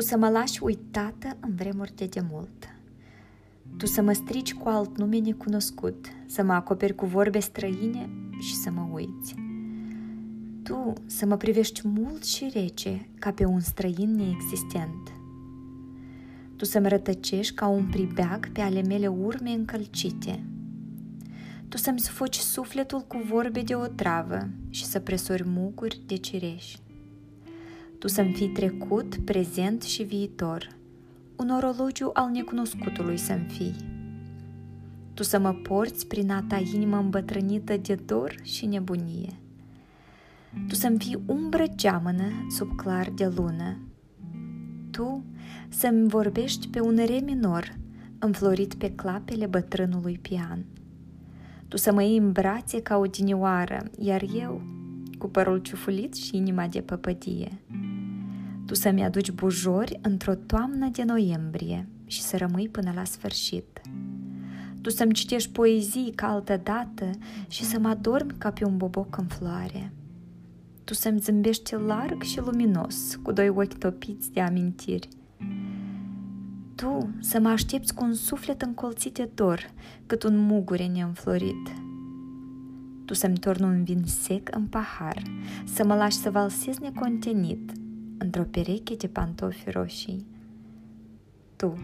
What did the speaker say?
să mă lași uitată în vremuri de demult. Tu să mă strici cu alt nume necunoscut, să mă acoperi cu vorbe străine și să mă uiți. Tu să mă privești mult și rece, ca pe un străin neexistent. Tu să-mi rătăcești ca un pribeag pe ale mele urme încălcite. Tu să-mi sufoci sufletul cu vorbe de o travă și să presori muguri de cireși. Tu să-mi fii trecut, prezent și viitor, un orologiu al necunoscutului să-mi fii. Tu să mă porți prin a ta inimă îmbătrânită de dor și nebunie. Tu să-mi fii umbră geamănă sub clar de lună. Tu să-mi vorbești pe un re minor, înflorit pe clapele bătrânului pian. Tu să mă iei în brațe ca o dinioară, iar eu cu părul ciufulit și inima de păpădie. Tu să-mi aduci bujori într-o toamnă de noiembrie și să rămâi până la sfârșit. Tu să-mi citești poezii ca altă dată și să mă adormi ca pe un boboc în floare. Tu să-mi zâmbești larg și luminos, cu doi ochi topiți de amintiri. Tu să mă aștepți cu un suflet încolțit de dor, cât un mugure neînflorit. Tu să-mi torni un vin sec în pahar, să mă lași să valsez necontenit, într-o pereche de pantofi roșii. Tu,